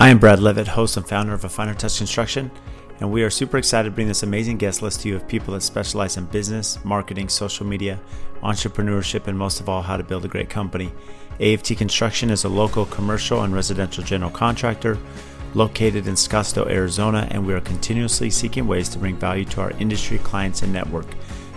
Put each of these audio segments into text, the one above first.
I am Brad Levitt, host and founder of A Finer Touch Construction, and we are super excited to bring this amazing guest list to you of people that specialize in business, marketing, social media, entrepreneurship, and most of all, how to build a great company. AFT Construction is a local commercial and residential general contractor located in Scottsdale, Arizona, and we are continuously seeking ways to bring value to our industry clients and network.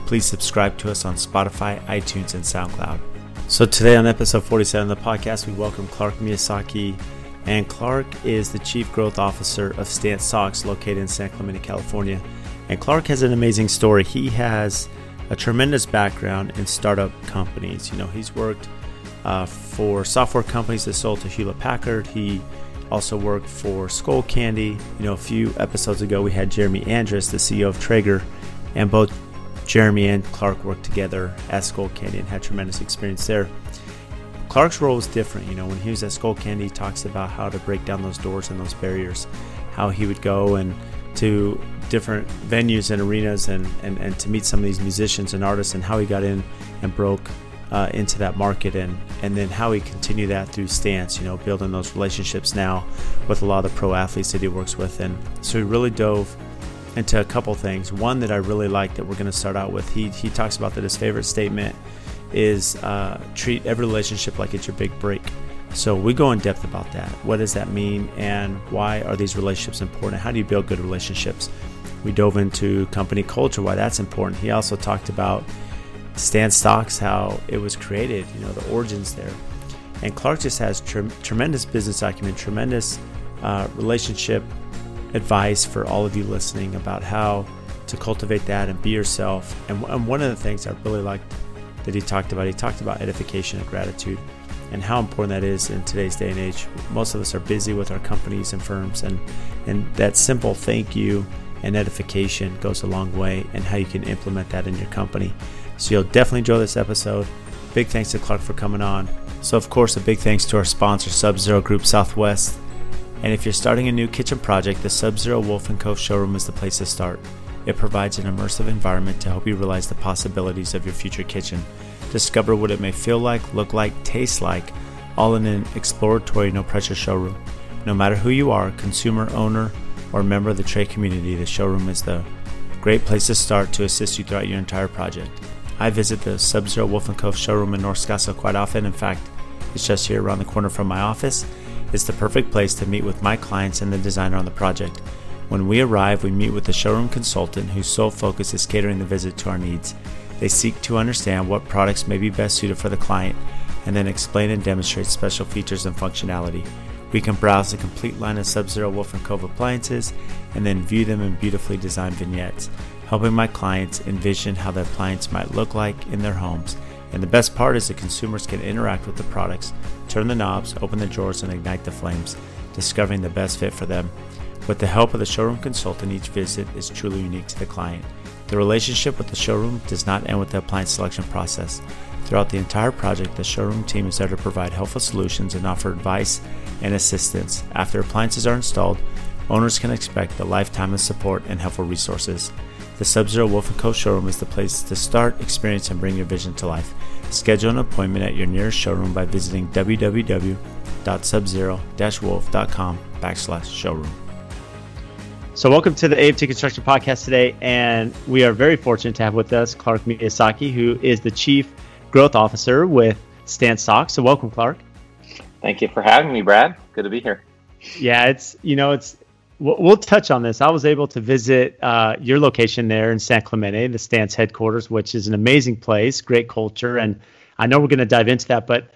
Please subscribe to us on Spotify, iTunes, and SoundCloud. So, today on episode 47 of the podcast, we welcome Clark Miyasaki and Clark is the Chief Growth Officer of Stance Socks located in San Clemente, California. And Clark has an amazing story. He has a tremendous background in startup companies. You know, he's worked uh, for software companies that sold to Hewlett Packard. He also worked for Skull Candy. You know, a few episodes ago, we had Jeremy Andrus, the CEO of Traeger, and both Jeremy and Clark worked together at Skull Candy and had tremendous experience there. Clark's role is different. You know, when he was at Skullcandy, he talks about how to break down those doors and those barriers, how he would go and to different venues and arenas and, and, and to meet some of these musicians and artists and how he got in and broke uh, into that market and, and then how he continued that through Stance, you know, building those relationships now with a lot of the pro athletes that he works with. And so he really dove into a couple things. One that I really like that we're going to start out with, he, he talks about that his favorite statement is uh, treat every relationship like it's your big break. So we go in depth about that. What does that mean, and why are these relationships important? How do you build good relationships? We dove into company culture, why that's important. He also talked about Stance Socks, how it was created, you know, the origins there. And Clark just has tre- tremendous business acumen, tremendous uh, relationship advice for all of you listening about how to cultivate that and be yourself. And, and one of the things I really liked that he talked about. He talked about edification and gratitude and how important that is in today's day and age. Most of us are busy with our companies and firms, and, and that simple thank you and edification goes a long way, and how you can implement that in your company. So you'll definitely enjoy this episode. Big thanks to Clark for coming on. So, of course, a big thanks to our sponsor, Sub Zero Group Southwest. And if you're starting a new kitchen project, the Sub Zero Wolf and Cove showroom is the place to start. It provides an immersive environment to help you realize the possibilities of your future kitchen. Discover what it may feel like, look like, taste like, all in an exploratory, no pressure showroom. No matter who you are, consumer, owner, or member of the trade community, the showroom is the great place to start to assist you throughout your entire project. I visit the Sub Zero Wolf and Cove showroom in North Scottsdale quite often. In fact, it's just here around the corner from my office. It's the perfect place to meet with my clients and the designer on the project. When we arrive, we meet with the showroom consultant whose sole focus is catering the visit to our needs. They seek to understand what products may be best suited for the client and then explain and demonstrate special features and functionality. We can browse the complete line of Sub Zero Wolf and Cove appliances and then view them in beautifully designed vignettes, helping my clients envision how the appliance might look like in their homes. And the best part is that consumers can interact with the products, turn the knobs, open the drawers, and ignite the flames, discovering the best fit for them. With the help of the showroom consultant, each visit is truly unique to the client. The relationship with the showroom does not end with the appliance selection process. Throughout the entire project, the showroom team is there to provide helpful solutions and offer advice and assistance. After appliances are installed, owners can expect a lifetime of support and helpful resources. The Sub Zero Wolf & Cove showroom is the place to start, experience, and bring your vision to life. Schedule an appointment at your nearest showroom by visiting www.subzero-wolf.com backslash showroom. So, welcome to the AFT Construction Podcast today, and we are very fortunate to have with us Clark Miyasaki, who is the Chief Growth Officer with Stance Socks. So, welcome, Clark. Thank you for having me, Brad. Good to be here. Yeah, it's you know it's we'll, touch on this. I was able to visit uh, your location there in San Clemente, the Stance headquarters, which is an amazing place, great culture, and I know we're going to dive into that, but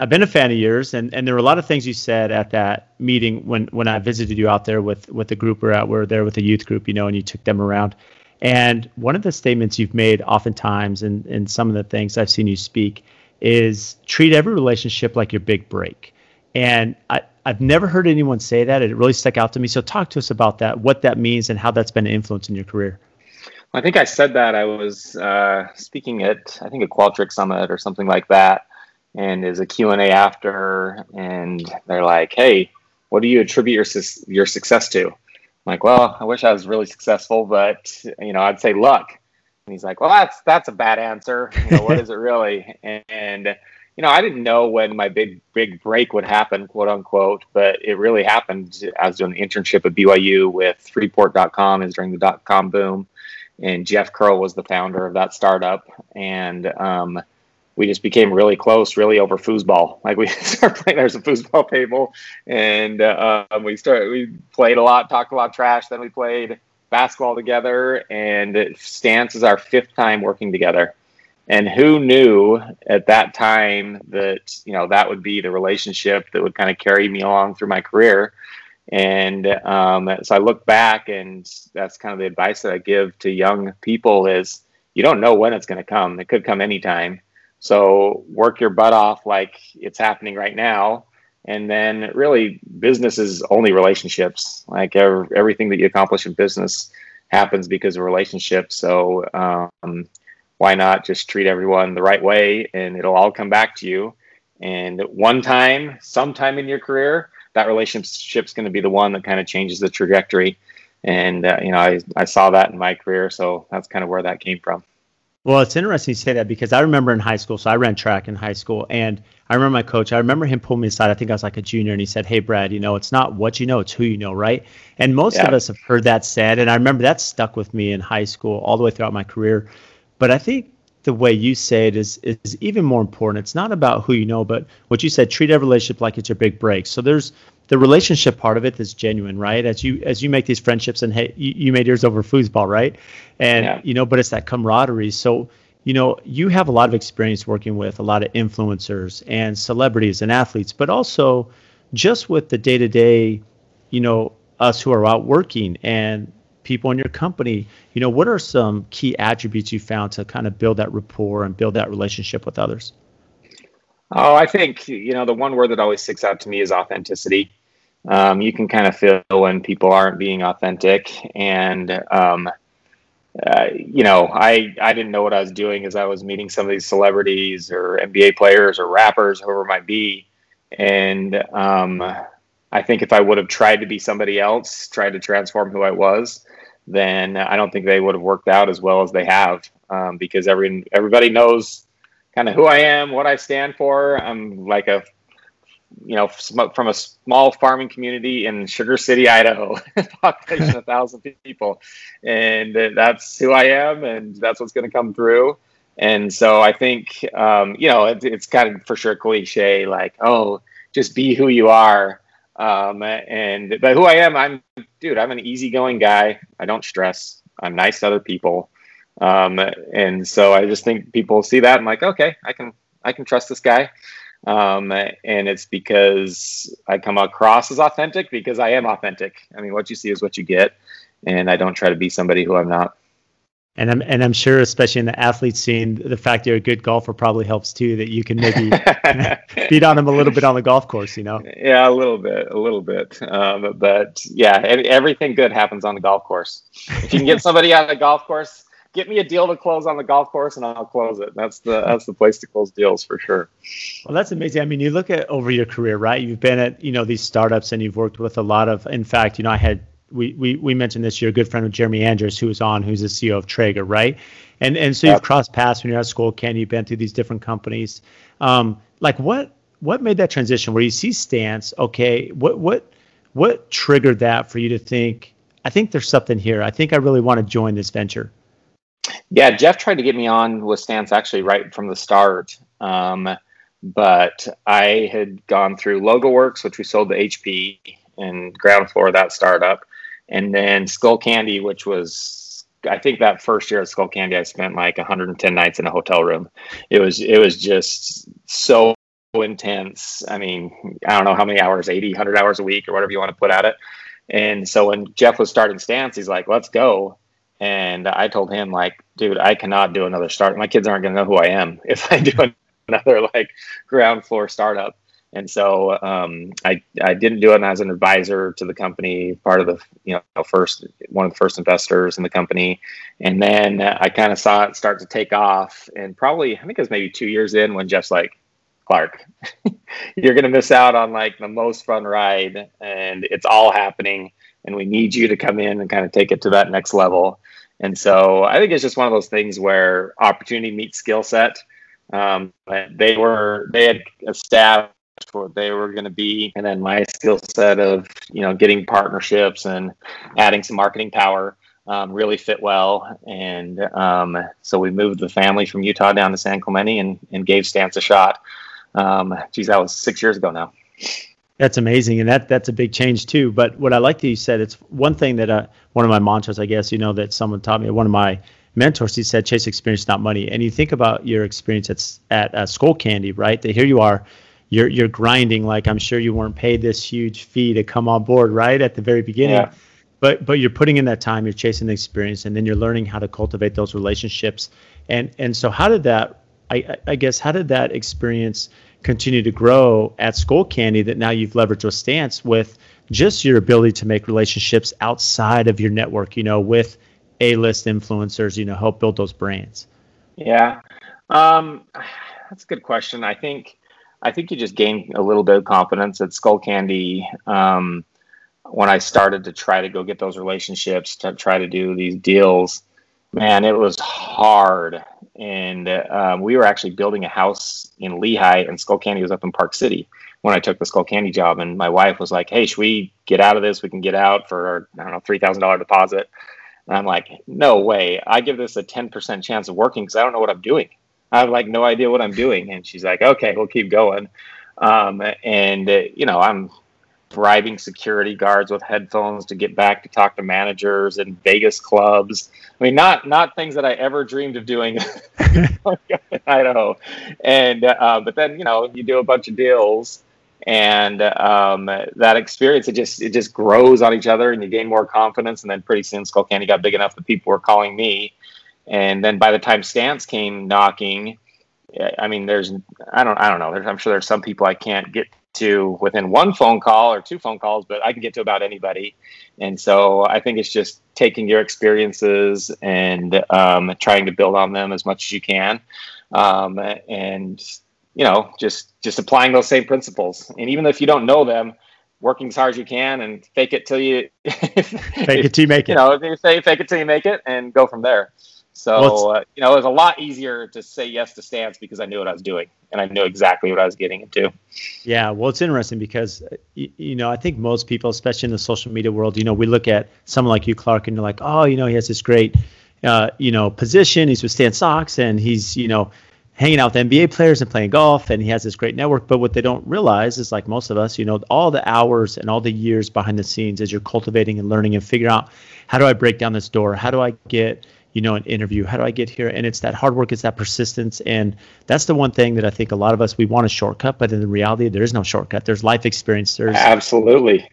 I've been a fan of yours, and, and there were a lot of things you said at that meeting when, when I visited you out there with with the group we're out. We're there with a youth group, you know, and you took them around. And one of the statements you've made oftentimes, and and some of the things I've seen you speak, is treat every relationship like your big break. And I, I've never heard anyone say that. It really stuck out to me. So talk to us about that, what that means, and how that's been an influence in your career. I think I said that I was uh, speaking at I think a Qualtrics Summit or something like that and there's a Q&A after and they're like, "Hey, what do you attribute your your success to?" I'm like, "Well, I wish I was really successful, but you know, I'd say luck." And he's like, "Well, that's that's a bad answer. You know, what is it really?" And, and you know, I didn't know when my big big break would happen, quote unquote, but it really happened. I was doing an internship at BYU with Freeport.com is during the dot com boom, and Jeff Kearl was the founder of that startup, and um, we just became really close, really over foosball. Like we started playing. There's a foosball table, and uh, we started. We played a lot, talked a lot trash. Then we played basketball together, and Stance is our fifth time working together and who knew at that time that you know that would be the relationship that would kind of carry me along through my career and um, so i look back and that's kind of the advice that i give to young people is you don't know when it's going to come it could come anytime so work your butt off like it's happening right now. And then really business is only relationships. Like everything that you accomplish in business happens because of relationships. So um, why not just treat everyone the right way and it'll all come back to you. And one time sometime in your career that relationship's going to be the one that kind of changes the trajectory. And uh, you know I, I saw that in my career so that's kind of where that came from well it's interesting you say that because i remember in high school so i ran track in high school and i remember my coach i remember him pulling me aside i think i was like a junior and he said hey brad you know it's not what you know it's who you know right and most yeah. of us have heard that said and i remember that stuck with me in high school all the way throughout my career but I think the way you say it is is even more important. It's not about who you know, but what you said. Treat every relationship like it's your big break. So there's the relationship part of it that's genuine, right? As you as you make these friendships, and hey, you, you made yours over foosball, right? And yeah. you know, but it's that camaraderie. So you know, you have a lot of experience working with a lot of influencers and celebrities and athletes, but also just with the day to day, you know, us who are out working and people in your company, you know, what are some key attributes you found to kind of build that rapport and build that relationship with others? Oh, I think, you know, the one word that always sticks out to me is authenticity. Um, you can kind of feel when people aren't being authentic. And, um, uh, you know, I, I didn't know what I was doing as I was meeting some of these celebrities or NBA players or rappers, whoever it might be. And um, I think if I would have tried to be somebody else, tried to transform who I was, then I don't think they would have worked out as well as they have um, because every everybody knows kind of who I am, what I stand for. I'm like a you know from a small farming community in Sugar City, Idaho, population a thousand people, and that's who I am, and that's what's going to come through. And so I think um, you know it, it's kind of for sure cliche, like oh, just be who you are. Um, and but who I am, I'm dude. I'm an easygoing guy. I don't stress. I'm nice to other people. Um, and so I just think people see that. I'm like, okay, I can I can trust this guy. Um, and it's because I come across as authentic because I am authentic. I mean, what you see is what you get, and I don't try to be somebody who I'm not and I'm and I'm sure, especially in the athlete scene, the fact you're a good golfer probably helps too. That you can maybe beat on them a little bit on the golf course, you know. Yeah, a little bit, a little bit. Um, but yeah, everything good happens on the golf course. If you can get somebody on the golf course, get me a deal to close on the golf course, and I'll close it. That's the that's the place to close deals for sure. Well, that's amazing. I mean, you look at over your career, right? You've been at you know these startups, and you've worked with a lot of. In fact, you know, I had we, we, we mentioned this. You're a good friend of Jeremy Andrus, who was on, who's the CEO of Traeger, right? And and so yep. you've crossed paths when you're at Skullcandy, you've been through these different companies. Um, like what what made that transition where you see Stance? Okay, what what what triggered that for you to think? I think there's something here. I think I really want to join this venture. Yeah, Jeff tried to get me on with Stance actually right from the start. Um, but I had gone through LogoWorks, which we sold to HP, and ground floor of that startup and then Skull Candy, which was I think that first year at Skull Candy, I spent like 110 nights in a hotel room. It was it was just so intense. I mean, I don't know how many hours, 80, 100 hours a week or whatever you want to put at it. And so when Jeff was starting Stance, he's like, "Let's go." And I told him like, "Dude, I cannot do another start. My kids aren't going to know who I am if I do another like ground floor startup." And so um, I, I didn't do it as an advisor to the company, part of the you know first one of the first investors in the company, and then I kind of saw it start to take off. And probably I think it was maybe two years in when Jeff's like, Clark, you're gonna miss out on like the most fun ride, and it's all happening, and we need you to come in and kind of take it to that next level. And so I think it's just one of those things where opportunity meets skill set Um, they were they had established what they were going to be, and then my skill set of you know getting partnerships and adding some marketing power um, really fit well. And um, so we moved the family from Utah down to San Clemente and, and gave Stance a shot. Um, geez, that was six years ago now. That's amazing, and that that's a big change too. But what I like that you said, it's one thing that uh, one of my mantras, I guess, you know, that someone taught me. One of my mentors, he said, "Chase experience, not money." And you think about your experience at at uh, Skullcandy, right? That here you are, you're you're grinding like I'm sure you weren't paid this huge fee to come on board, right at the very beginning. Yeah. But but you're putting in that time, you're chasing the experience, and then you're learning how to cultivate those relationships. And and so how did that? I I guess how did that experience? Continue to grow at Skull Candy that now you've leveraged with Stance with just your ability to make relationships outside of your network, you know, with A-list influencers, you know, help build those brands? Yeah, um, that's a good question. I think I think you just gain a little bit of confidence at Skullcandy. Um, when I started to try to go get those relationships, to try to do these deals, man, it was hard and um, we were actually building a house in Lehi, and Skull Candy was up in Park City when I took the Skull Candy job. And my wife was like, "Hey, should we get out of this? We can get out for I don't know three thousand dollar deposit." And I'm like, "No way! I give this a ten percent chance of working because I don't know what I'm doing. I have like no idea what I'm doing." And she's like, "Okay, we'll keep going." Um, and uh, you know, I'm bribing security guards with headphones to get back to talk to managers and Vegas clubs. I mean, not not things that I ever dreamed of doing in Idaho. And uh, but then you know you do a bunch of deals, and um, that experience it just it just grows on each other, and you gain more confidence. And then pretty soon, Skull Candy got big enough that people were calling me. And then by the time Stance came knocking, I mean, there's I don't I don't know. I'm sure there's some people I can't get to within one phone call or two phone calls, but I can get to about anybody. And so I think it's just taking your experiences and um, trying to build on them as much as you can, um, and you know, just just applying those same principles. And even if you don't know them, working as hard as you can and fake it till you fake it till you make it. You know, say fake it till you make it, and go from there. So well, uh, you know, it was a lot easier to say yes to Stance because I knew what I was doing and I knew exactly what I was getting into. Yeah, well, it's interesting because uh, you, you, know I think most people, especially in the social media world, you know, we look at someone like you, Clark, and you're like, oh, you know, he has this great, uh, you know, position. He's with Stance Socks, and he's you know hanging out with NBA players and playing golf, and he has this great network. But what they don't realize is, like most of us, you know, all the hours and all the years behind the scenes as you're cultivating and learning and figuring out how do I break down this door? How do I get you know, an interview? How do I get here? And it's that hard work, it's that persistence. And that's the one thing that I think a lot of us, we want a shortcut, but in the reality, there is no shortcut. There's life experience. There's absolutely.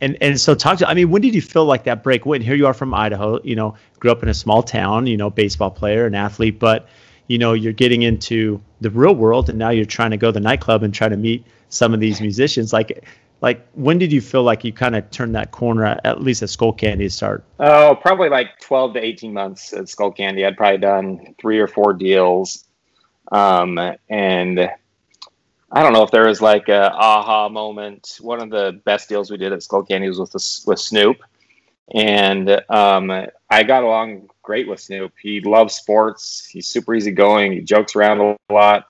And, and so talk to, I mean, when did you feel like that break? When here you are from Idaho, you know, grew up in a small town, you know, baseball player, an athlete, but you know, you're getting into the real world and now you're trying to go to the nightclub and try to meet some of these musicians. Like, like when did you feel like you kind of turned that corner at, least at skull candy start? Oh, probably like 12 to 18 months at skull candy I'd probably done three or four deals. Um, and I don't know if there was like a aha moment. One of the best deals we did at skull candy was with the, with Snoop. And um, I got along great with Snoop. He loves sports. He's super easygoing. He jokes around a lot.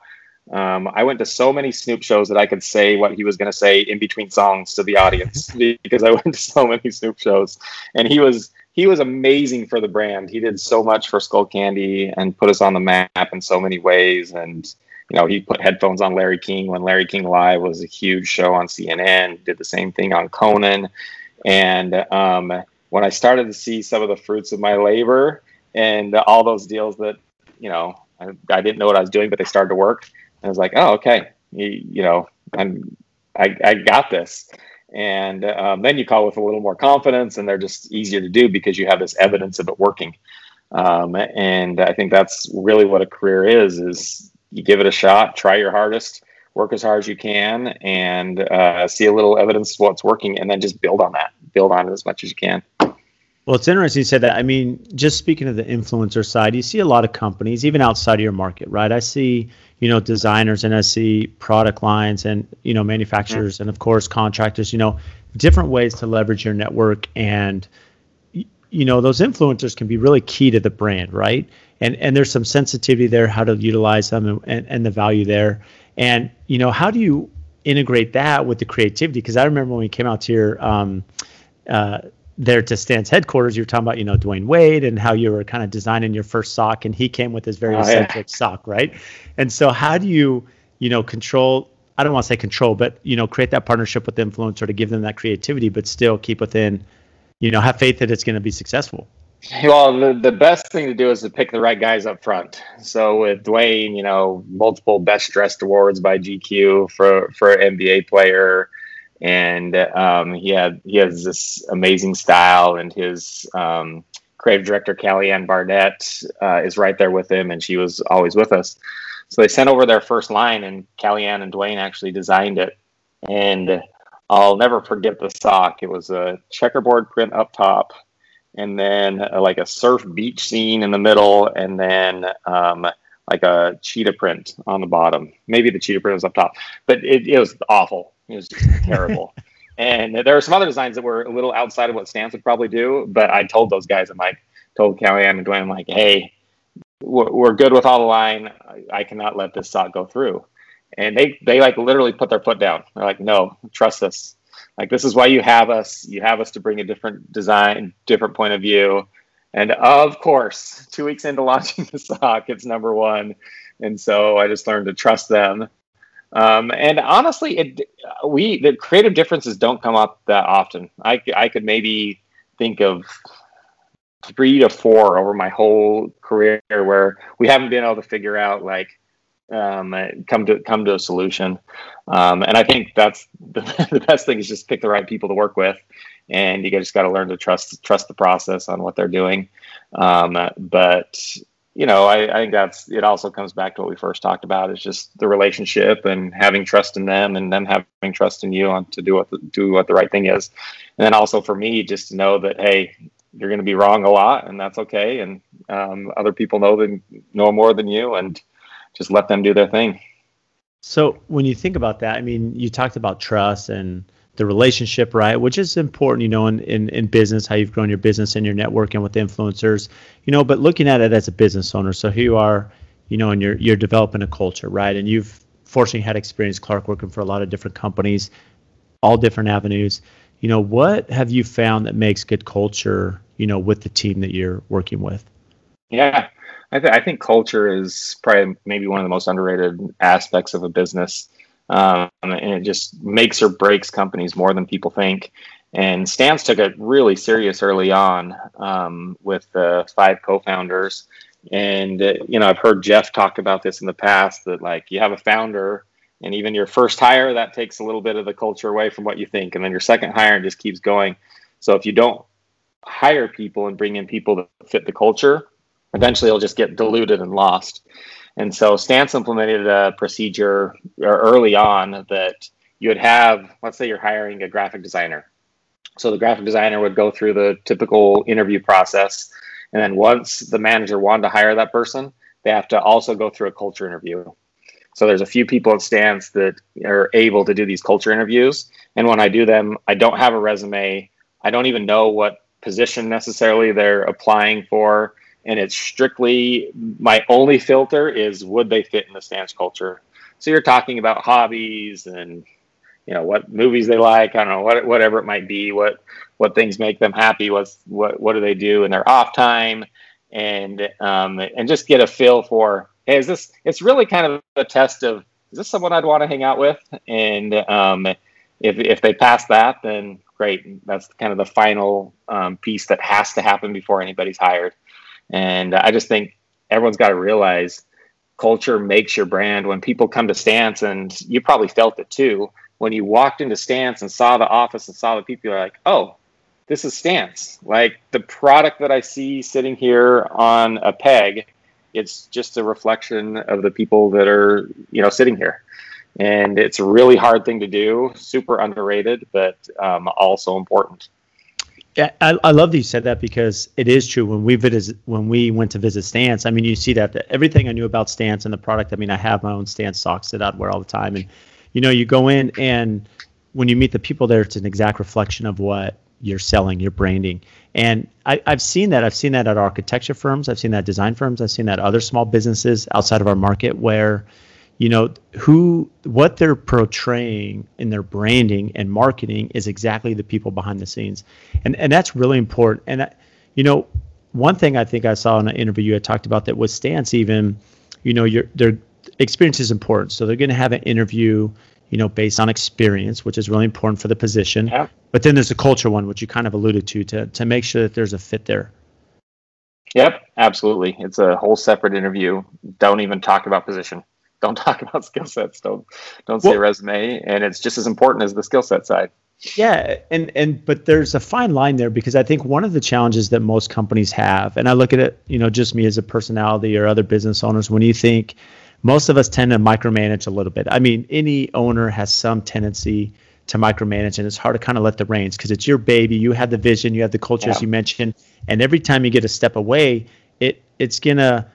Um, I went to so many Snoop shows that I could say what he was going to say in between songs to the audience because I went to so many Snoop shows, and he was he was amazing for the brand. He did so much for Skull Candy and put us on the map in so many ways. And you know, he put headphones on Larry King when Larry King Live was a huge show on CNN. Did the same thing on Conan, and um, when I started to see some of the fruits of my labor and all those deals that you know I, I didn't know what I was doing, but they started to work I was like, oh, okay, you, you know, I'm, I, I got this. And um, then you call with a little more confidence, and they're just easier to do because you have this evidence of it working. Um, and I think that's really what a career is: is you give it a shot, try your hardest, work as hard as you can, and uh, see a little evidence of what's working, and then just build on that, build on it as much as you can. Well, it's interesting you said that. I mean, just speaking of the influencer side, you see a lot of companies, even outside of your market, right? I see, you know, designers and I see product lines and, you know, manufacturers and, of course, contractors, you know, different ways to leverage your network. And you know those influencers can be really key to the brand, right? And and there's some sensitivity there, how to utilize them, and, and, and the value there. And you know, how do you integrate that with the creativity? Because I remember when we came out your um, uh, there to Stance headquarters, you were talking about, you know, Dwyane Wade and how you were kind of designing your first sock and he came with his very oh, eccentric yeah. sock, right? And so how do you, you know, control I don't want to say control, but you know, create that partnership with the influencer to give them that creativity, but still keep within, you know, have faith that it's going to be successful. Well, the, the best thing to do is to pick the right guys up front. So with Dwyane, you know, multiple best dressed awards by GQ for for NBA player, and um, he had he has this amazing style, and his um, creative director Calyann Barnett uh, is right there with him, and she was always with us. So they sent over their first line, and Calyann and Dwyane actually designed it. And I'll never forget the sock. It was a checkerboard print up top, and then uh, like a surf beach scene in the middle, and then um, like a cheetah print on the bottom. Maybe the cheetah print was up top, but it, it was awful. It was terrible. And there are some other designs that were a little outside of what Stance would probably do, but I told those guys, I'm like, told Calyann and Dwyane, I'm like, hey, we're good with all the line. I cannot let this sock go through. And they, they like literally put their foot down. They're like, no, trust us. Like, this is why you have us. You have us to bring a different design, different point of view. And of course, two weeks into launching the sock, it's number one. And so I just learned to trust them. Um, and honestly, it, we the creative differences don't come up that often. I, I could maybe think of three to four over my whole career where we haven't been able to figure out like um, come to come to a solution. Um, and I think that's the, the, best thing is just pick the right people to work with, and you just got to learn to trust trust the process on what they're doing. Um, but you know, I, I, think that's it. Also comes back to what we first talked about is just the relationship and having trust in them, and them having trust in you on to do what the, do what the right thing is. And then also for me, just to know that hey, you're going to be wrong a lot, and that's okay. And um, other people know them know more than you, and just let them do their thing. So when you think about that, I mean, you talked about trust and the relationship, right? Which is important, you know, in, in, in business, how you've grown your business and your networking with influencers, you know, but looking at it as a business owner. So here you are, you know, and you're you're developing a culture, right? And you've fortunately had experience, Clark, working for a lot of different companies, all different avenues you know what have you found that makes good culture you know with the team that you're working with yeah i, th- I think culture is probably maybe one of the most underrated aspects of a business um, and it just makes or breaks companies more than people think. And stance took it really serious early on um, with the five co-founders. And uh, you know i've heard jeff talk about this in the past that like you have a founder and even your first hire that takes a little bit of the culture away from what you think. And then your second hire just keeps going. So if you don't hire people and bring in people that fit the culture eventually it'll just get diluted and lost and so stance implemented a procedure early on that you would have let's say you're hiring a graphic designer so the graphic designer would go through the typical interview process and then once the manager wanted to hire that person they have to also go through a culture interview so there's a few people at Stance that are able to do these culture interviews. And when I do them, I don't have a resume. I don't even know what position necessarily they're applying for. And it's strictly my only filter is would they fit in the Stance culture? So you're talking about hobbies and you know what movies they like. I don't know what whatever it might be. What what things make them happy? What's what what do they do in their off time? And um, and just get a feel for hey, is this? It's really kind of a test of is this someone I'd want to hang out with? And um, if if they pass that, then great. That's kind of the final um, piece that has to happen before anybody's hired. And I just think everyone's got to realize culture makes your brand. When people come to Stance, and you probably felt it too, when you walked into Stance and saw the office and saw the people, you're like, oh, this is Stance. Like the product that I see sitting here on a peg it's just a reflection of the people that are you know sitting here and it's a really hard thing to do super underrated but um, also important I, I love that you said that because it is true. When we visit, when we went to visit Stance, I mean, you see that, that everything I knew about Stance and the product. I mean, I have my own Stance socks that I'd wear all the time, and you know, you go in and when you meet the people there, it's an exact reflection of what you're selling, your branding. And I, have seen that. I've seen that at architecture firms. I've seen that design firms. I've seen that other small businesses outside of our market where, you know, who what they're portraying in their branding and marketing is exactly the people behind the scenes, and and that's really important. And you know, one thing I think I saw in an interview you had talked about that with Stance even, you know, your their experience is important. So they're going to have an interview you know, based on experience, which is really important for the position. Yeah. But then there's a culture one, which you kind of alluded to, to to make sure that there's a fit there. Yep, absolutely. It's a whole separate interview. Don't even talk about position. Don't talk about skill sets. Don't don't well, say resume, and it's just as important as the skill set side. Yeah, and and but there's a fine line there because I think one of the challenges that most companies have, and I look at it, you know, just me as a personality or other business owners, when you think most of us tend to micromanage a little bit. I mean, any owner has some tendency to micromanage, and it's hard to kind of let the reins because it's your baby. You have the vision, you have the culture, yeah. as you mentioned, and every time you get a step away, it it's gonna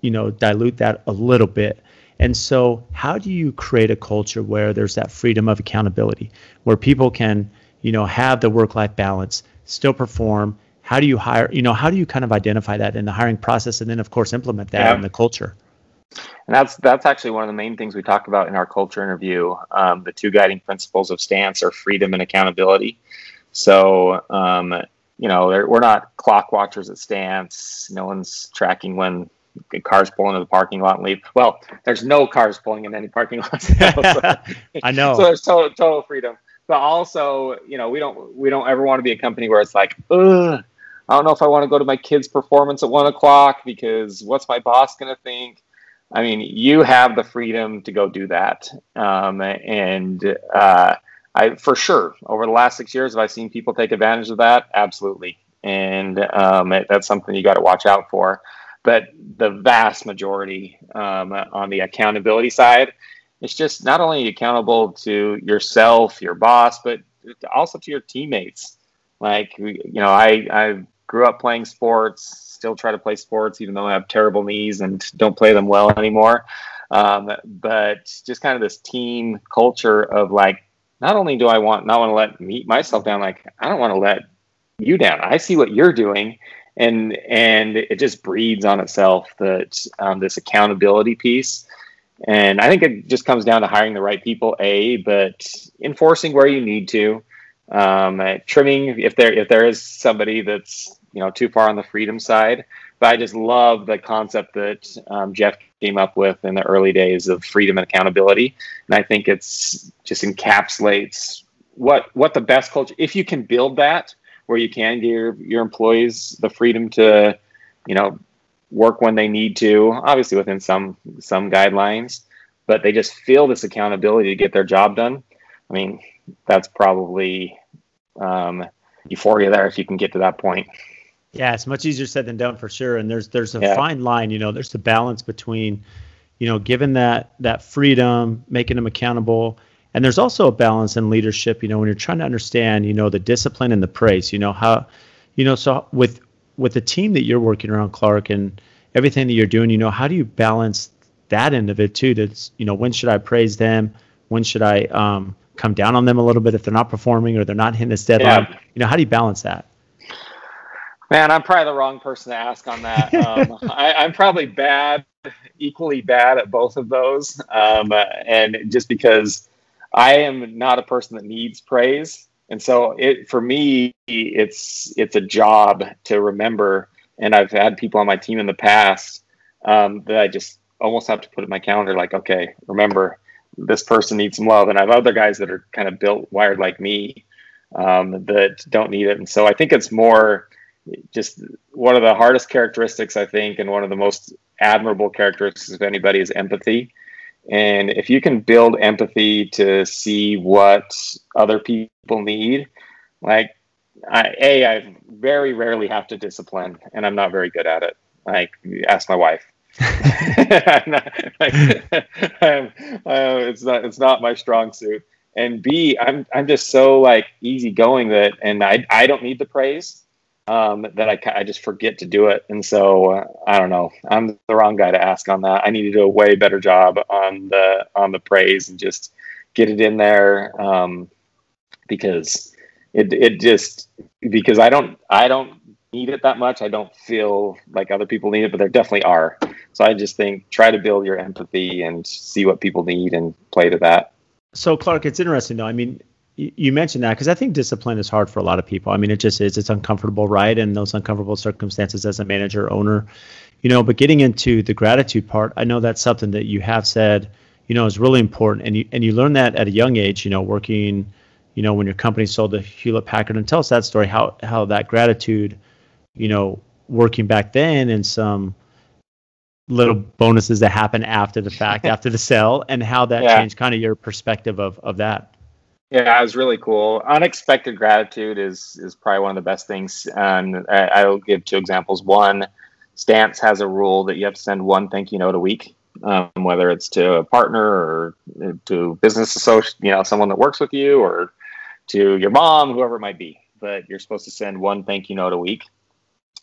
you know dilute that a little bit. And so, how do you create a culture where there's that freedom of accountability, where people can you know have the work-life balance, still perform? How do you hire? You know, how do you kind of identify that in the hiring process, and then of course implement that yeah. in the culture? And that's that's actually one of the main things we talk about in our culture interview. Um, the two guiding principles of stance are freedom and accountability. So um, you know we're not clock watchers at stance. No one's tracking when cars pulling into the parking lot and leave. Well, there's no cars pulling in any parking lots. Now, so, I know. So there's total, total freedom. But also, you know, we don't we don't ever want to be a company where it's like, ugh, I don't know if I want to go to my kid's performance at one o'clock because what's my boss going to think? I mean, you have the freedom to go do that. Um, and uh, I, for sure, over the last six years, have I seen people take advantage of that? Absolutely. And um, it, that's something you got to watch out for. But the vast majority um, on the accountability side, it's just not only accountable to yourself, your boss, but also to your teammates. Like, you know, I, I grew up playing sports still try to play sports, even though I have terrible knees and don't play them well anymore. Um, but just kind of this team culture of like, not only do I want not want to let me myself down, like I don't want to let you down. I see what you're doing, and and it just breeds on itself that um, this accountability piece. And I think it just comes down to hiring the right people, a, but enforcing where you need to, um, trimming if there if there is somebody that's you know too far on the freedom side. But I just love the concept that um, Jeff came up with in the early days of freedom and accountability, and I think it's just encapsulates what what the best culture. If you can build that where you can give your, your employees the freedom to, you know, work when they need to, obviously within some some guidelines, but they just feel this accountability to get their job done. I mean, that's probably um, euphoria there if you can get to that point. Yeah, it's much easier said than done for sure. And there's there's a yeah. fine line, you know, there's the balance between, you know, giving that that freedom, making them accountable. And there's also a balance in leadership, you know, when you're trying to understand, you know, the discipline and the praise, you know, how you know, so with with the team that you're working around, Clark, and everything that you're doing, you know, how do you balance that end of it too? To you know, when should I praise them? When should I um, come down on them a little bit if they're not performing or they're not hitting this deadline? Yeah. You know, how do you balance that? Man, I'm probably the wrong person to ask on that. Um, I, am probably bad, equally bad at both of those. Um, and just because I am not a person that needs praise, and so it for me, it's it's a job to remember. And I've had people on my team in the past um, that I just almost have to put in my calendar, like, okay, remember this person needs some love. And I have other guys that are kind of built wired like me um, that don't need it. And so I think it's more just one of the hardest characteristics I think, and one of the most admirable characteristics of anybody is empathy. And if you can build empathy to see what other people need, like I, a, I very rarely have to discipline, and I'm not very good at it. Like ask my wife. not, like, uh, it's not it's not my strong suit. And B, I'm I'm just so like easygoing that, and I I don't need the praise um, that I, I just forget to do it. And so uh, I don't know. I'm the wrong guy to ask on that. I need to do a way better job on the on the praise and just get it in there um, because it it just because I don't I don't need it that much. I don't feel like other people need it, but there definitely are. So I just think try to build your empathy and see what people need and play to that. So Clark, it's interesting though. I mean, you mentioned that because I think discipline is hard for a lot of people. I mean, it just is. It's uncomfortable, right? And those uncomfortable circumstances as a manager, owner, you know. But getting into the gratitude part, I know that's something that you have said, you know, is really important, and you and you learn that at a young age. You know, working, you know, when your company sold to Hewlett Packard, and tell us that story, how how that gratitude, you know, working back then, and some little bonuses that happen after the fact, after the sale, and how that yeah. changed kind of your perspective of of that. Yeah, it was really cool. Unexpected gratitude is is probably one of the best things. I, will give two examples. One, Stance has a rule that you have to send one thank you note a week, um, whether it's to a partner or to business associate, you know, someone that works with you, or to your mom, whoever it might be. But you're supposed to send one thank you note a week,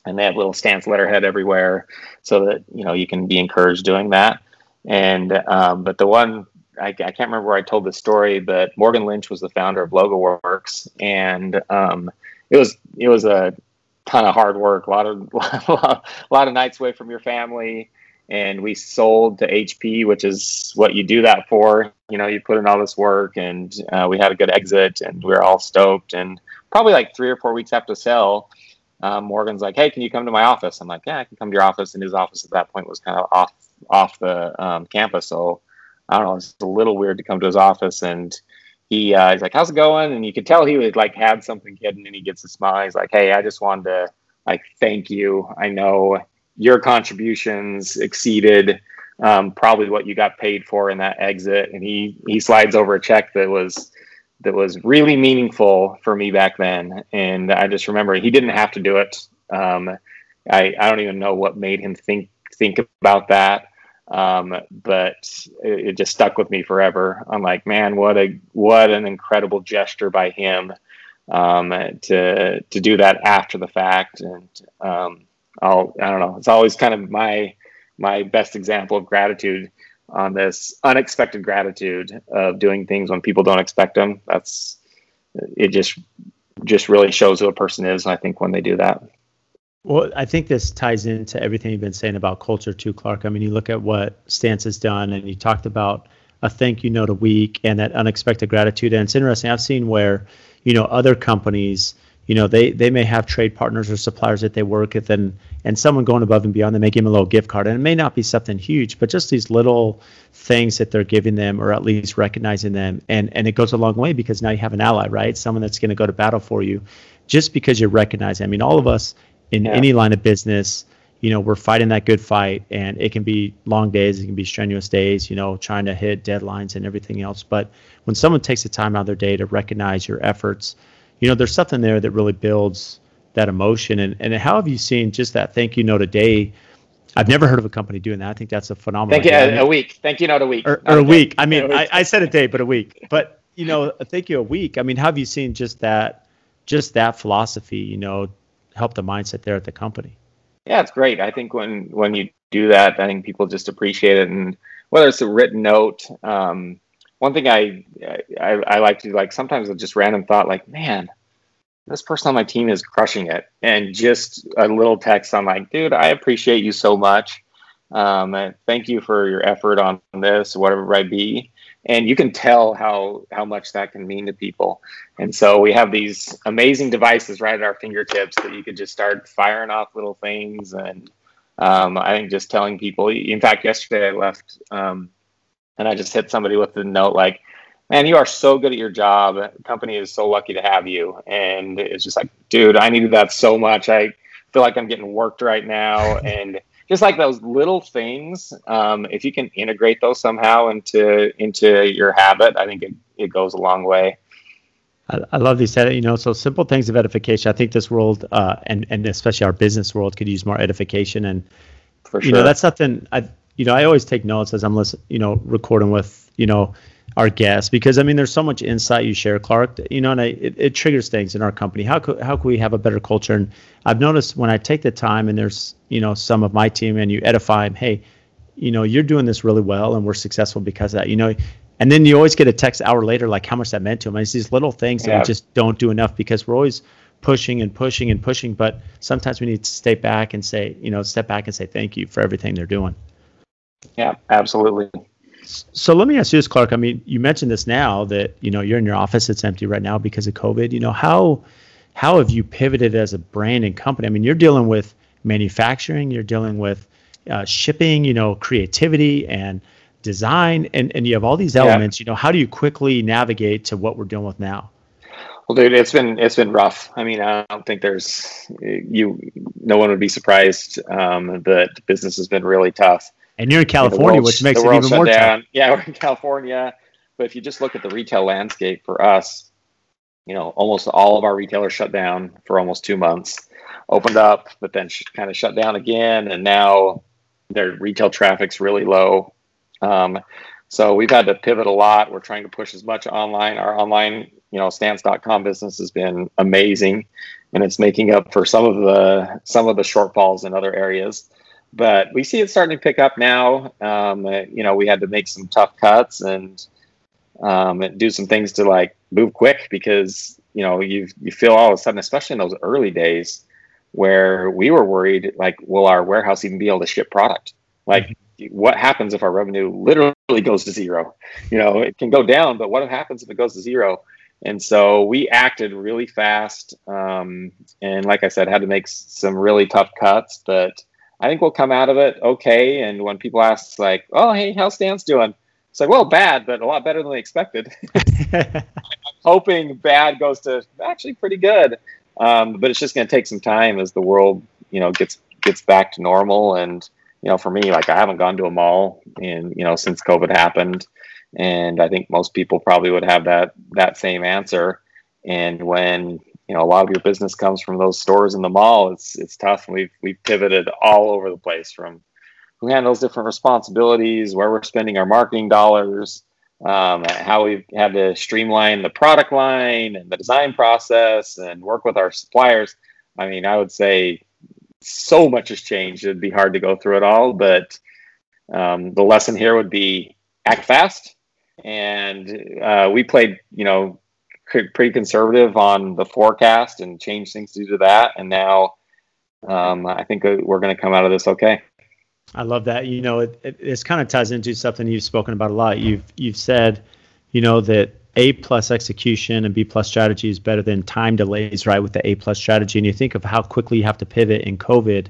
and they have little Stance letterhead everywhere, so that you know you can be encouraged doing that. And um, but the one I, I, can't remember where I told this story, but Morgan Lynch was the founder of LogoWorks, and um, it was it was a ton of hard work, a lot of a lot of nights away from your family, and we sold to HP, which is what you do that for. You know, you put in all this work, and uh, we had a good exit, and we were all stoked. And probably like three or four weeks after sell, um, Morgan's like, "Hey, can you come to my office?" I'm like, "Yeah, I can come to your office." And his office at that point was kind of off off the um, campus, so I don't know, it's a little weird to come to his office and he uh, he's like, "How's it going?" And you could tell he would like had something hidden, and he gets a smile. He's like, "Hey, I just wanted to like thank you. I know your contributions exceeded um, probably what you got paid for in that exit." And he he slides over a check that was that was really meaningful for me back then. And I just remember he didn't have to do it. Um, I I don't even know what made him think think about that. Um, but it, it, just stuck with me forever. I'm like, man, what a what an incredible gesture by him um, to to do that after the fact. And um, I'll I don't know. It's always kind of my my best example of gratitude on this unexpected gratitude of doing things when people don't expect them. That's it. Just just really shows who a person is. I think when they do that. Well, I think this ties into everything you've been saying about culture too, Clark. I mean, you look at what Stance has done, and you talked about a thank you note a week and that unexpected gratitude. And it's interesting. I've seen where, you know, other companies, you know, they they may have trade partners or suppliers that they work with, and and someone going above and beyond, they may give them a little gift card, and it may not be something huge, but just these little things that they're giving them, or at least recognizing them, and and it goes a long way because now you have an ally, right? Someone that's going to go to battle for you, just because you're recognizing. I mean, all of us in yeah. any line of business you know we're fighting that good fight and it can be long days it can be strenuous days you know trying to hit deadlines and everything else but when someone takes the time out of their day to recognize your efforts you know there's something there that really builds that emotion and, and how have you seen just that thank you note a day I've never heard of a company doing that. I think that's a phenomenal. Thank you a, a week. Thank you, note a week. Or, or a week. I mean, I, I said a day, but a week. But you know, thank you a week. I mean, how have you seen just that, just that philosophy? You know, help the mindset there at the company. Yeah, it's great. I think when when you do that, I think people just appreciate it, and whether it's a written note. Um, one thing I, I I like to like sometimes just random thought like, man, this person on my team is crushing it, and just a little text. I'm like, dude, I appreciate you so much. Um, thank you for your effort on this, whatever it might be and you can tell how how much that can mean to people. And so we have these amazing devices right at our fingertips that you could just start firing off little things. And um, i think just telling people in fact yesterday i left um, and i just hit somebody with a note like man you are so good at your job. The company is so lucky to have you. And it's just like dude i needed that so much. I feel like i'm getting worked right now. And just like those little things um, if you can integrate those somehow into into your habit i think it, it goes a long way I, I love these, you know, so simple things of edification. I think this world, uh, and and especially our business world, could use more edification. And For sure. you know, that's something I, you know, I always take notes as I'm listening, you know, recording with, you know, our guests because I mean there's so much insight you share, Clark. You know, and I, it, it triggers things in our company. How could how can we have a better culture? And I've noticed when I take the time and there's you know some of my team and you edify them, hey, you know you're doing this really well and we're successful because of that. You know, and then you always get a text hour later like how much that meant to them. And it's these little things that we just don't do enough because we're always pushing and pushing and pushing. But sometimes we need to stay back and say, you know, step back and say thank you for everything they're doing. Yeah, absolutely. So let me ask you this, Clark. I mean, you mentioned this now that you know you're in your office; it's empty right now because of COVID. You know how how have you pivoted as a brand and company? I mean, you're dealing with manufacturing, you're dealing with uh, shipping, you know, creativity and design, and and you have all these Yeah. elements. You know, how do you quickly navigate to what we're dealing with now? Well, dude, it's been it's been rough. I mean, I don't think there's you. No one would be surprised um, that business has been really tough. And you're in California, which makes it even more tough. down. Yeah, we're in California, but if you just look at the retail landscape for us, you know, almost all of our retailers shut down for almost two months, opened up, but then sh- kind of shut down again, and now their retail traffic's really low. Um, so we've had to pivot a lot. We're trying to push as much online. Our online, you know, stance.com business has been amazing, and it's making up for some of the some of the shortfalls in other areas but we see it starting to pick up now. Um, uh, you know, we had to make some tough cuts and um, do some things to like move quick because you know you you feel all of a sudden, especially in those early days, where we were worried like, will our warehouse even be able to ship product? Like, what happens if our revenue literally goes to zero? You know, it can go down, but what happens if it goes to zero? And so we acted really fast, um, and like I said, had to make some really tough cuts, but I think we'll come out of it okay. And when people ask, like, "Oh, hey, how's Stance doing?" It's like, "Well, bad, but a lot better than we expected." I'm Hoping bad goes to actually pretty good, um, but it's just going to take some time as the world, you know, gets gets back to normal. And you know, for me, like, I haven't gone to a mall in you know since COVID happened, and I think most people probably would have that that same answer. And when you know a lot of your business comes from those stores in the mall. It's it's tough and we've we've pivoted all over the place from who handles different responsibilities where we're spending our marketing dollars um, how we've had to streamline the product line and the design process and work with our suppliers. I mean i would say so much has changed it'd be hard to go through it all but um, the lesson here would be act fast. And uh, we played you know pretty conservative on the forecast and change things due to that. And now um, I think we're going to come out of this okay. I love that. You know, it, it this kind of ties into something you've spoken about a lot. You've you've said, you know, that A plus execution and B plus strategy is better than time delays, right? With the A plus strategy, and you think of how quickly you have to pivot in COVID.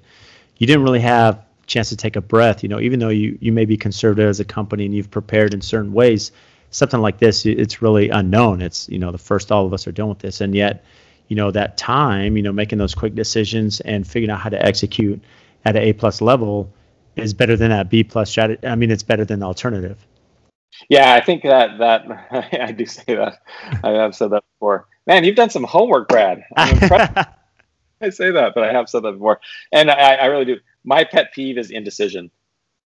You didn't really have a chance to take a breath. You know, even though you you may be conservative as a company and you've prepared in certain ways, something like this, it's really unknown. It's you know the first all of us are dealing with this, and yet, you know, that time, you know, making those quick decisions and figuring out how to execute at an A plus level is better than that B plus strategy. I mean, it's better than the alternative. Yeah, I think that that I do say that. I have said that before. Man, you've done some homework, Brad. I'm impressed. I say that, but I have said that before, and I, I really do. My pet peeve is indecision.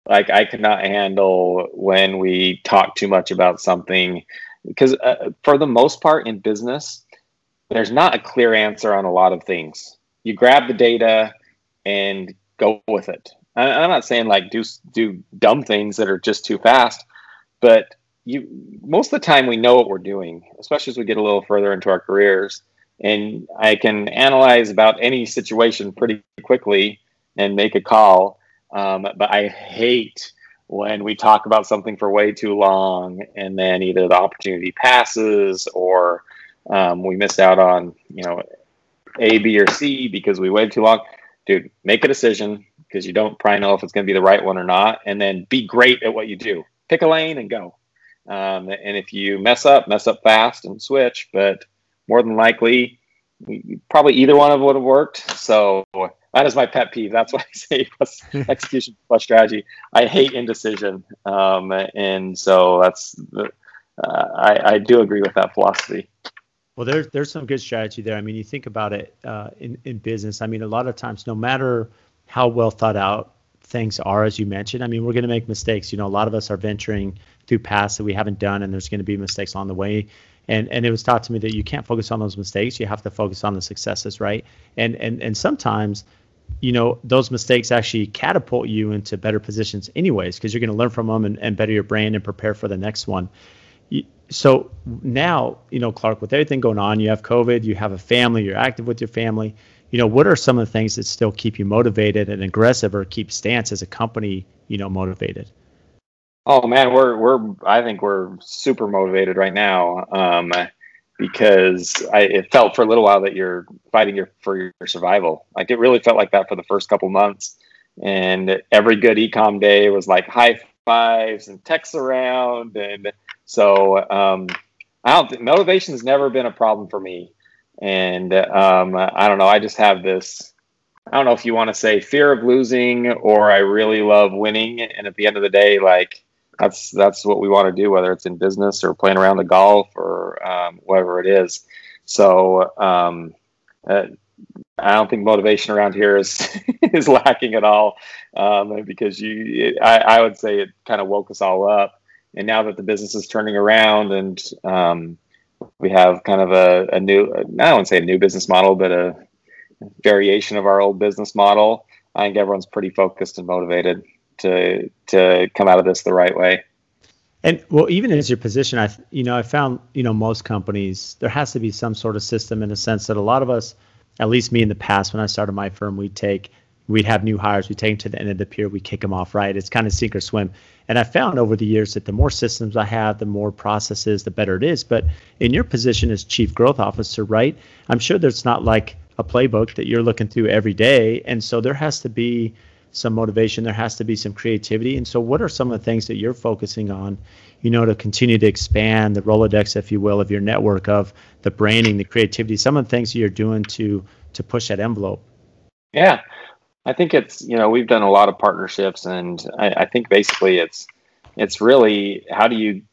Like I cannot handle when we talk too much about something, because uh, for the most part in business, there's not a clear answer on a lot of things. You grab the data and go with it. I, I'm not saying like do do dumb things that are just too fast, but you most of the time we know what we're doing, especially as we get a little further into our careers. And I can analyze about any situation pretty quickly and make a call. Um, but I hate when we talk about something for way too long and then either the opportunity passes or um, we miss out on you know A, B, or C because we waited too long. Dude, make a decision because you don't probably know if it's going to be the right one or not, and then be great at what you do. Pick a lane and go. Um, and if you mess up, mess up fast and switch. But more than likely, probably either one of would have worked. So that is my pet peeve. That's why I say plus execution plus strategy. I hate indecision, um, and so that's the, uh, I, I do agree with that philosophy. Well, there's there's some good strategy there. I mean, you think about it uh, in in business. I mean, a lot of times, no matter how well thought out things are, as you mentioned, I mean, we're going to make mistakes. You know, a lot of us are venturing through paths that we haven't done, and there's going to be mistakes on the way. And and it was taught to me that you can't focus on those mistakes. You have to focus on the successes, right? And and and sometimes, you know, those mistakes actually catapult you into better positions, anyways, because you're going to learn from them and, and better your brand and prepare for the next one. so now, you know, Clark, with everything going on, you have COVID, you have a family, you're active with your family. You know, what are some of the things that still keep you motivated and aggressive, or keep Stance as a company, you know, motivated? Oh man, we're we're I think we're super motivated right now. Um, because I, it felt for a little while that you're fighting your, for your survival. Like it really felt like that for the first couple months. And every good ecom day was like high fives and texts around. And so um, I don't think motivation has never been a problem for me. And um, I don't know. I just have this. I don't know if you want to say fear of losing or I really love winning. And at the end of the day, like that's that's what we want to do, whether it's in business or playing around the golf or um, whatever it is. So um, uh, I don't think motivation around here is is lacking at all, um, because you, it, I, I, would say it kind of woke us all up. And now that the business is turning around and um, we have kind of a, a new, I don't want to say a new business model, but a variation of our old business model, I think everyone's pretty focused and motivated to to come out of this the right way. And well, even as your position, I you know I found you know most companies there has to be some sort of system in a sense that a lot of us, at least me in the past when I started my firm, we'd take we'd have new hires, we take them to the end of the pier, we kick them off right. It's kind of sink or swim. And I found over the years that the more systems I have, the more processes, the better it is. But in your position as chief growth officer, right? I'm sure there's not like a playbook that you're looking through every day, and so there has to be some motivation. There has to be some creativity. And so, what are some of the things that you're focusing on, you know, to continue to expand the Rolodex, if you will, of your network of the branding, the creativity, some of the things you're doing to to push that envelope? Yeah, I think it's you know we've done a lot of partnerships, and I, I think basically it's it's really how do you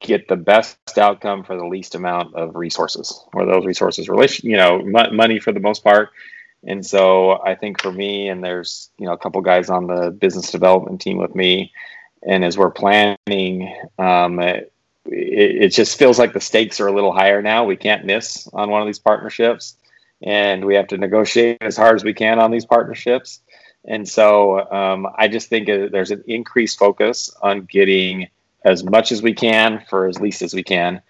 get the best outcome for the least amount of resources, or those resources relation, you know, m- money for the most part and so I think for me, and there's you know a couple guys on the business development team with me, and as we're planning, um, it, it just feels like the stakes are a little higher now. We can't miss on one of these partnerships, and we have to negotiate as hard as we can on these partnerships. And so um, I just think there's an increased focus on getting as much as we can for as least as we can.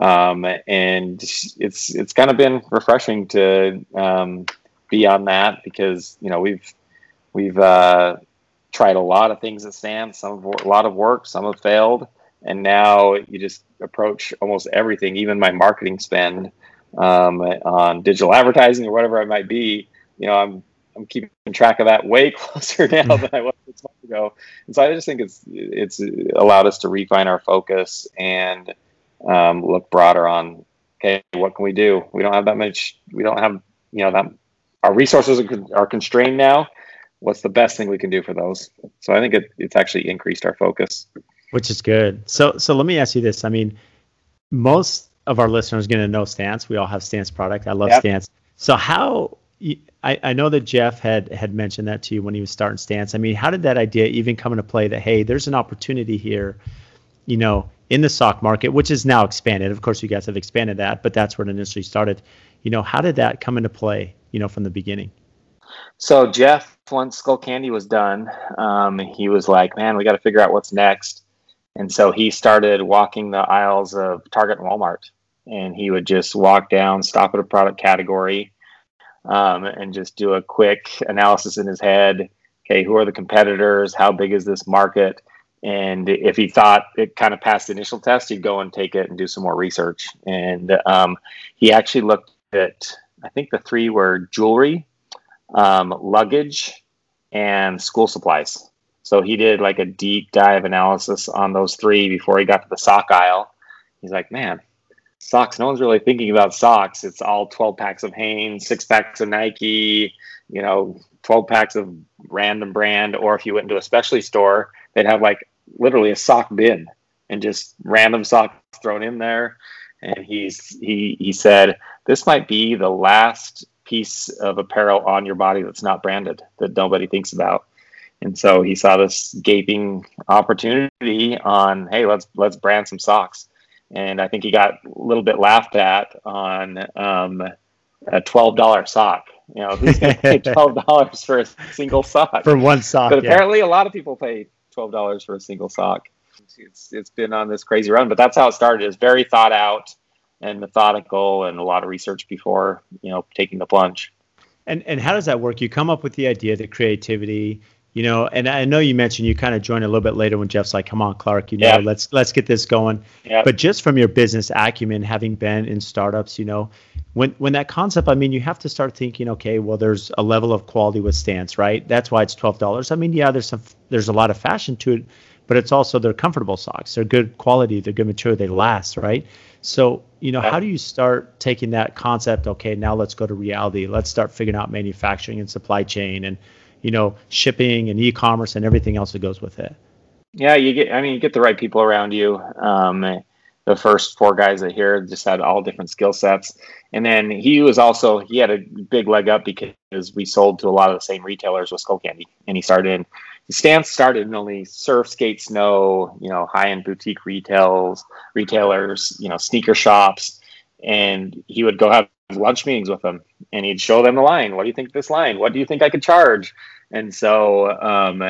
Um, and it's it's kind of been refreshing to um, be on that because you know we've we've uh, tried a lot of things at Stance, some a lot of work, some have failed, and now you just approach almost everything, even my marketing spend um, on digital advertising or whatever it might be. You know, I'm I'm keeping track of that way closer now than I was six months ago, and so I just think it's it's allowed us to refine our focus and um, look broader on okay, what can we do? We don't have that much. We don't have you know that our resources are constrained now. What's the best thing we can do for those? So I think it, it's actually increased our focus. Which is good. So so let me ask you this. I mean, most of our listeners are going to know Stance. We all have Stance product. I love yep. Stance. So how I, I know that Jeff had had mentioned that to you when he was starting Stance. I mean, how did that idea even come into play that hey, there's an opportunity here, you know, in the sock market, which is now expanded. Of course, you guys have expanded that, but that's where it initially started. You know, how did that come into play? You know, from the beginning? So Jeff, once Skullcandy was done, um, he was like, "Man, we got to figure out what's next." And so he started walking the aisles of Target and Walmart, and he would just walk down, stop at a product category, um, and just do a quick analysis in his head. Okay, who are the competitors? How big is this market? And if he thought it kind of passed the initial test, he'd go and take it and do some more research. And um, he actually looked at I think the three were jewelry, um, luggage, and school supplies. So he did like a deep dive analysis on those three before he got to the sock aisle. He's like, man, socks. No one's really thinking about socks. It's all 12 packs of Hanes, six packs of Nike, you know, 12 packs of random brand. Or if you went into a specialty store, they'd have like literally a sock bin and just random socks thrown in there and he's he he said this might be the last piece of apparel on your body that's not branded that nobody thinks about and so he saw this gaping opportunity on hey let's let's brand some socks and i think he got a little bit laughed at on um, a $12 sock you know who's going to pay $12 for a single sock for one sock but apparently yeah. a lot of people pay $12 for a single sock it's it's been on this crazy run. But that's how it started. It's very thought out and methodical, and a lot of research before you know taking the plunge. And and how does that work? You come up with the idea, the creativity, you know. And I know you mentioned you kind of joined a little bit later when Jeff's like, "Come on, Clark, you know, yeah. let's let's get this going." Yeah. But just from your business acumen, having been in startups, you know, when when that concept, I mean, you have to start thinking, okay, well, there's a level of quality with stance, right? That's why it's twelve dollars. I mean, yeah, there's some there's a lot of fashion to it, but it's also they're comfortable socks. They're good quality. They're good material. They last, right? So, you know, how do you start taking that concept? Okay, now let's go to reality. Let's start figuring out manufacturing and supply chain and, you know, shipping and e-commerce and everything else that goes with it. Yeah, you get. I mean, you get the right people around you. Um, the first four guys that here just had all different skill sets, and then he was also he had a big leg up because we sold to a lot of the same retailers with Skullcandy, and he started in Stance started in only surf, skate, snow, you know, high end boutique retails, retailers, you know, sneaker shops, and he would go have lunch meetings with them, and he'd show them the line. What do you think this line? What do you think I could charge? And so, um,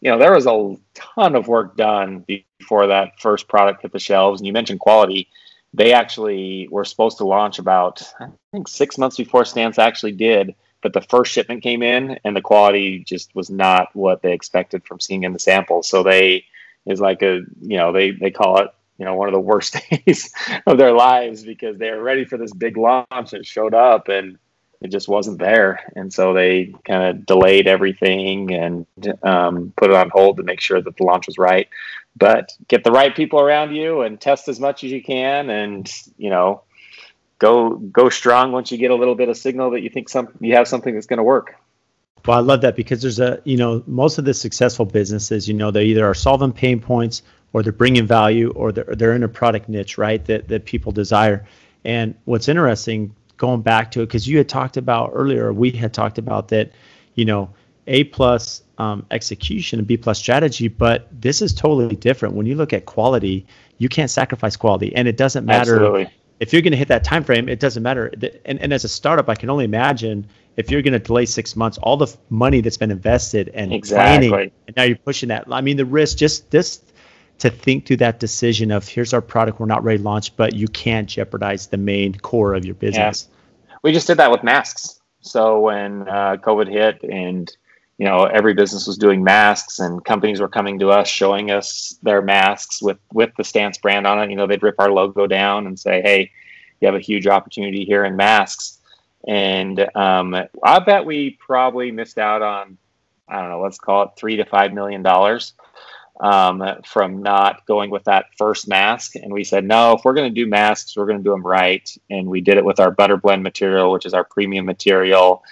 you know, there was a ton of work done before that first product hit the shelves. And you mentioned quality. They actually were supposed to launch about, I think, six months before Stance actually did but the first shipment came in and the quality just was not what they expected from seeing in the sample. So they is like a you know they they call it you know one of the worst days of their lives because they were ready for this big launch that showed up and it just wasn't there and so they kind of delayed everything and um, put it on hold to make sure that the launch was right but get the right people around you and test as much as you can and you know go go strong once you get a little bit of signal that you think some you have something that's going to work. Well, I love that because there's a you know most of the successful businesses you know they either are solving pain points or they're bringing value or they're they're in a product niche right that that people desire. And what's interesting going back to it because you had talked about earlier we had talked about that you know a plus um, execution and b plus strategy but this is totally different when you look at quality you can't sacrifice quality and it doesn't matter Absolutely if you're going to hit that time frame, it doesn't matter. And, and as a startup, I can only imagine if you're going to delay six months, all the money that's been invested and exactly. planning, and now you're pushing that. I mean, the risk just this to think through that decision of here's our product, we're not ready to launch, but you can't jeopardize the main core of your business. Yeah. We just did that with masks. So when uh, COVID hit and you know every business was doing masks and companies were coming to us showing us their masks with with the stance brand on it. You know they'd rip our logo down and say hey you have a huge opportunity here in masks. And um, i bet we probably missed out on i don't know let's call it three to five million dollars um, from not going with that first mask. And we said no if we're going to do masks we're going to do them right. And we did it with our butter blend material which is our premium material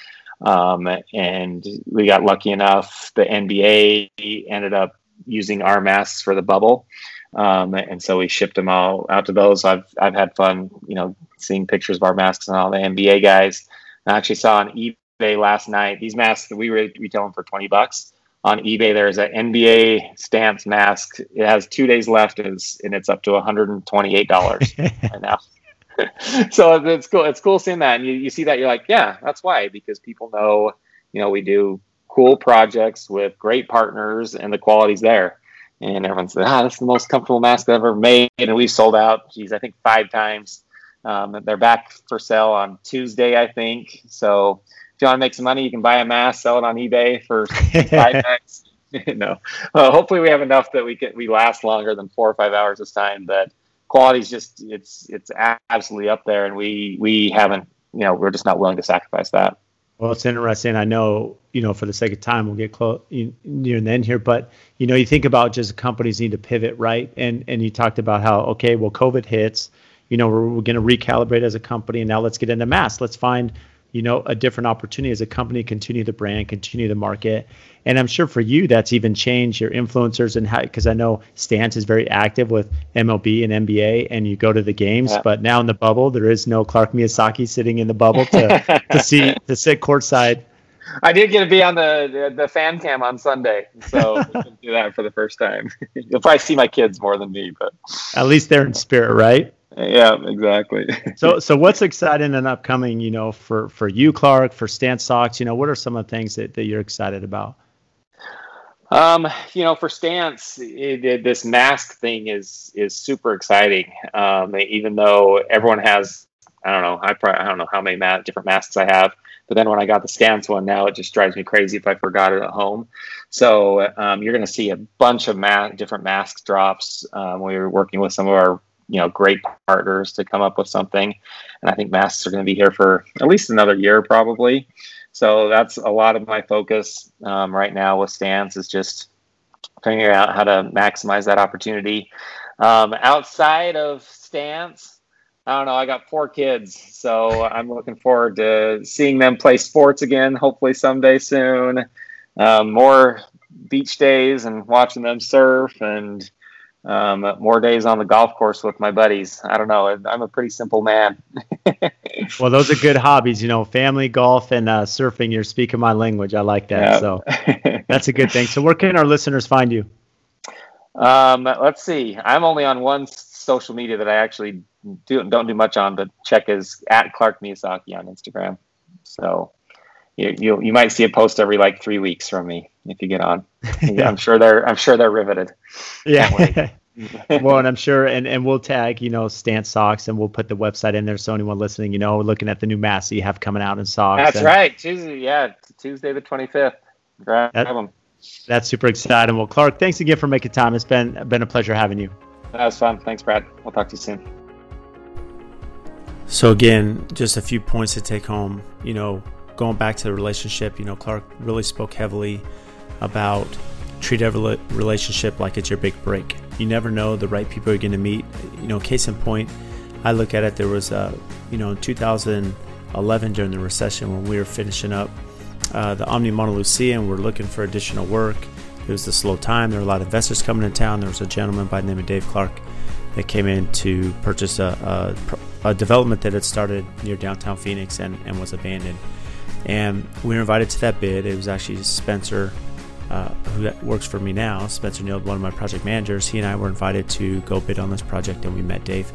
um, and we got lucky enough. The NBA ended up using our masks for the bubble. Um, and so we shipped them all out to those. I've, I've had fun, you know, seeing pictures of our masks and all the NBA guys. I actually saw on eBay last night, these masks that we retail them for 20 bucks on eBay. There's an NBA Stance mask. It has two days left is and it's up to $128 right now. so it's cool. It's cool seeing that, and you, you see that you're like, yeah, that's why because people know, you know, we do cool projects with great partners, and the quality's there. And everyone said, ah, that's the most comfortable mask I've ever made, and we sold out. Geez, I think five times. Um, they're back for sale on Tuesday, I think. So if you want to make some money, you can buy a mask, sell it on eBay for five bucks. no, well, hopefully we have enough that we can we last longer than four or five hours this time, but quality is just it's it's absolutely up there, and we we haven't you know we're just not willing to sacrifice that. Well, it's interesting. I know, you know, for the sake of time, we'll get close near the end here. But you know, you think about just companies need to pivot, right? And and you talked about how okay, well, COVID hits. You know, we're, we're going to recalibrate as a company, and now let's get into mass. Let's find you know a different opportunity as a company continue the brand continue the market and i'm sure for you that's even changed your influencers and how because i know stance is very active with mlb and nba and you go to the games yeah. but now in the bubble there is no clark miyasaki sitting in the bubble to, to see to sit courtside I did get to be on the, the, the fan cam on Sunday, so do that for the first time. You'll probably see my kids more than me, but at least they're in spirit, right? Yeah, exactly. so, so what's exciting and upcoming, you know, for for you, Clark, for Stance Socks? You know, what are some of the things that, that you're excited about? Um, you know, for Stance, it, it, this mask thing is is super exciting. Um, even though everyone has, I don't know, I probably, I don't know how many ma- different masks I have, but then when I got the Stance one, now it just drives me crazy if I forgot it at home. So um, you're going to see a bunch of ma- different mask drops. Um, we are working with some of our you know great partners to come up with something, and I think masks are going to be here for at least another year probably. So that's a lot of my focus um, right now with Stance is just figuring out how to maximize that opportunity. Um, outside of Stance, I don't know. I got four kids, so I'm looking forward to seeing them play sports again. Hopefully someday soon. Um, more beach days and watching them surf and um, more days on the golf course with my buddies. I don't know. I'm a pretty simple man. well, those are good hobbies, you know, family, golf, and uh, surfing. You're speaking my language. I like that. Yep. So that's a good thing. So where can our listeners find you? Um, let's see. I'm only on one social media that I actually do, don't do much on, but check is at Clark Miyazaki on Instagram. So you, you, you might see a post every like three weeks from me if you get on. yeah. I'm sure they're I'm sure they're riveted. Yeah. well, and I'm sure, and, and we'll tag, you know, Stance Socks, and we'll put the website in there so anyone listening, you know, looking at the new masks that you have coming out in socks. That's and, right, Tuesday, yeah, Tuesday the 25th. Grab that, them. That's super exciting. Well, Clark, thanks again for making time. It's been been a pleasure having you. That was fun. Thanks, Brad. We'll talk to you soon. So again, just a few points to take home. You know, going back to the relationship, you know, Clark really spoke heavily about treat every relationship like it's your big break. You never know the right people you're going to meet. You know, case in point, I look at it. There was a, you know, in 2011 during the recession when we were finishing up uh, the Omni Montelucia and we're looking for additional work. It was a slow time. There were a lot of investors coming in town. There was a gentleman by the name of Dave Clark that came in to purchase a, a, a development that had started near downtown Phoenix and, and was abandoned. And we were invited to that bid. It was actually Spencer uh, who works for me now, Spencer Neal, one of my project managers, he and I were invited to go bid on this project, and we met Dave.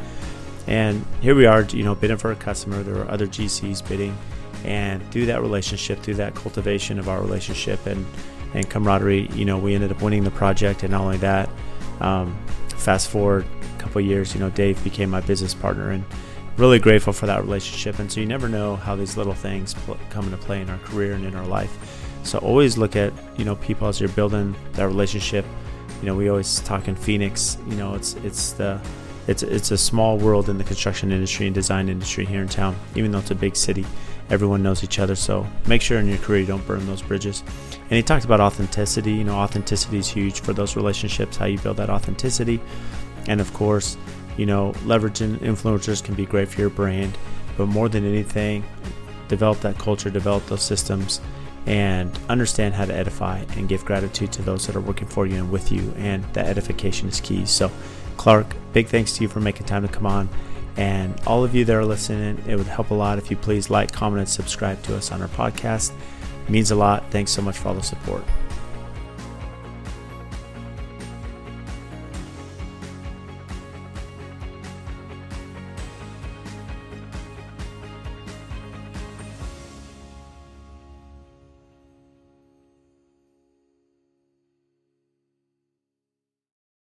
And here we are, you know, bidding for a customer. There were other GCs bidding, and through that relationship, through that cultivation of our relationship and and camaraderie, you know, we ended up winning the project. And not only that, um, fast forward a couple years, you know, Dave became my business partner, and really grateful for that relationship. And so you never know how these little things pl- come into play in our career and in our life. So always look at you know people as you're building that relationship. You know, we always talk in Phoenix. You know, it's it's the it's it's a small world in the construction industry and design industry here in town. Even though it's a big city, everyone knows each other. So make sure in your career you don't burn those bridges. And he talked about authenticity. You know, authenticity is huge for those relationships. How you build that authenticity, and of course, you know, leveraging influencers can be great for your brand. But more than anything, develop that culture, develop those systems and understand how to edify and give gratitude to those that are working for you and with you. And that edification is key. So, Clark, big thanks to you for making time to come on. And all of you that are listening, it would help a lot if you please like, comment, and subscribe to us on our podcast. It means a lot. Thanks so much for all the support.